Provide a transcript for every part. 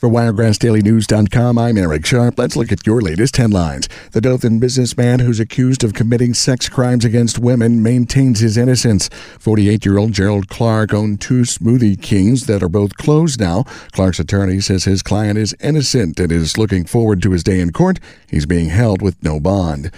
For WiregrassDailyNews.com, I'm Eric Sharp. Let's look at your latest headlines. The Dothan businessman who's accused of committing sex crimes against women maintains his innocence. 48 year old Gerald Clark owned two Smoothie Kings that are both closed now. Clark's attorney says his client is innocent and is looking forward to his day in court. He's being held with no bond.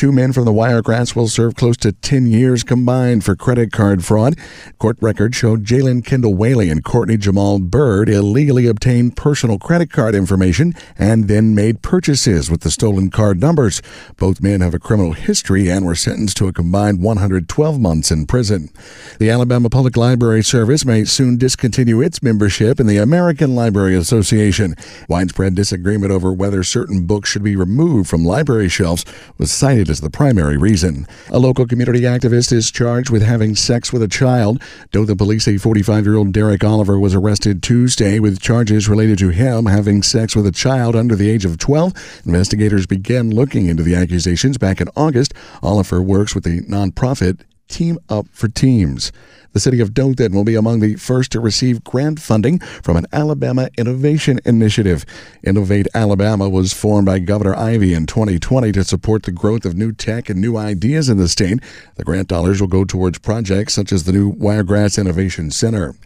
Two men from the Wiregrass will serve close to 10 years combined for credit card fraud. Court records show Jalen Kendall Whaley and Courtney Jamal Bird illegally obtained personal credit card information and then made purchases with the stolen card numbers. Both men have a criminal history and were sentenced to a combined 112 months in prison. The Alabama Public Library Service may soon discontinue its membership in the American Library Association. Widespread disagreement over whether certain books should be removed from library shelves was cited as the primary reason. A local community activist is charged with having sex with a child. Dothan police say 45 year old Derek Oliver was arrested Tuesday with charges related to him having sex with a child under the age of 12. Investigators began looking into the accusations back in August. Oliver works with the nonprofit Team Up for Teams. The city of Dothan will be among the first to receive grant funding from an Alabama Innovation Initiative. Innovate Alabama was formed by Governor Ivey in 2020 to support the growth of new tech and new ideas in the state. The grant dollars will go towards projects such as the new Wiregrass Innovation Center.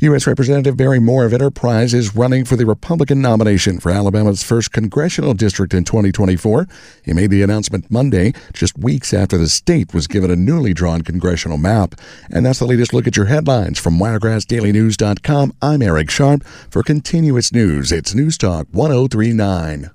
U.S. Representative Barry Moore of Enterprise is running for the Republican nomination for Alabama's first congressional district in 2024. He made the announcement Monday, just weeks after the state was given a newly drawn congressional map. And that's the latest look at your headlines from WiregrassDailyNews.com. I'm Eric Sharp. For continuous news, it's News Talk 1039.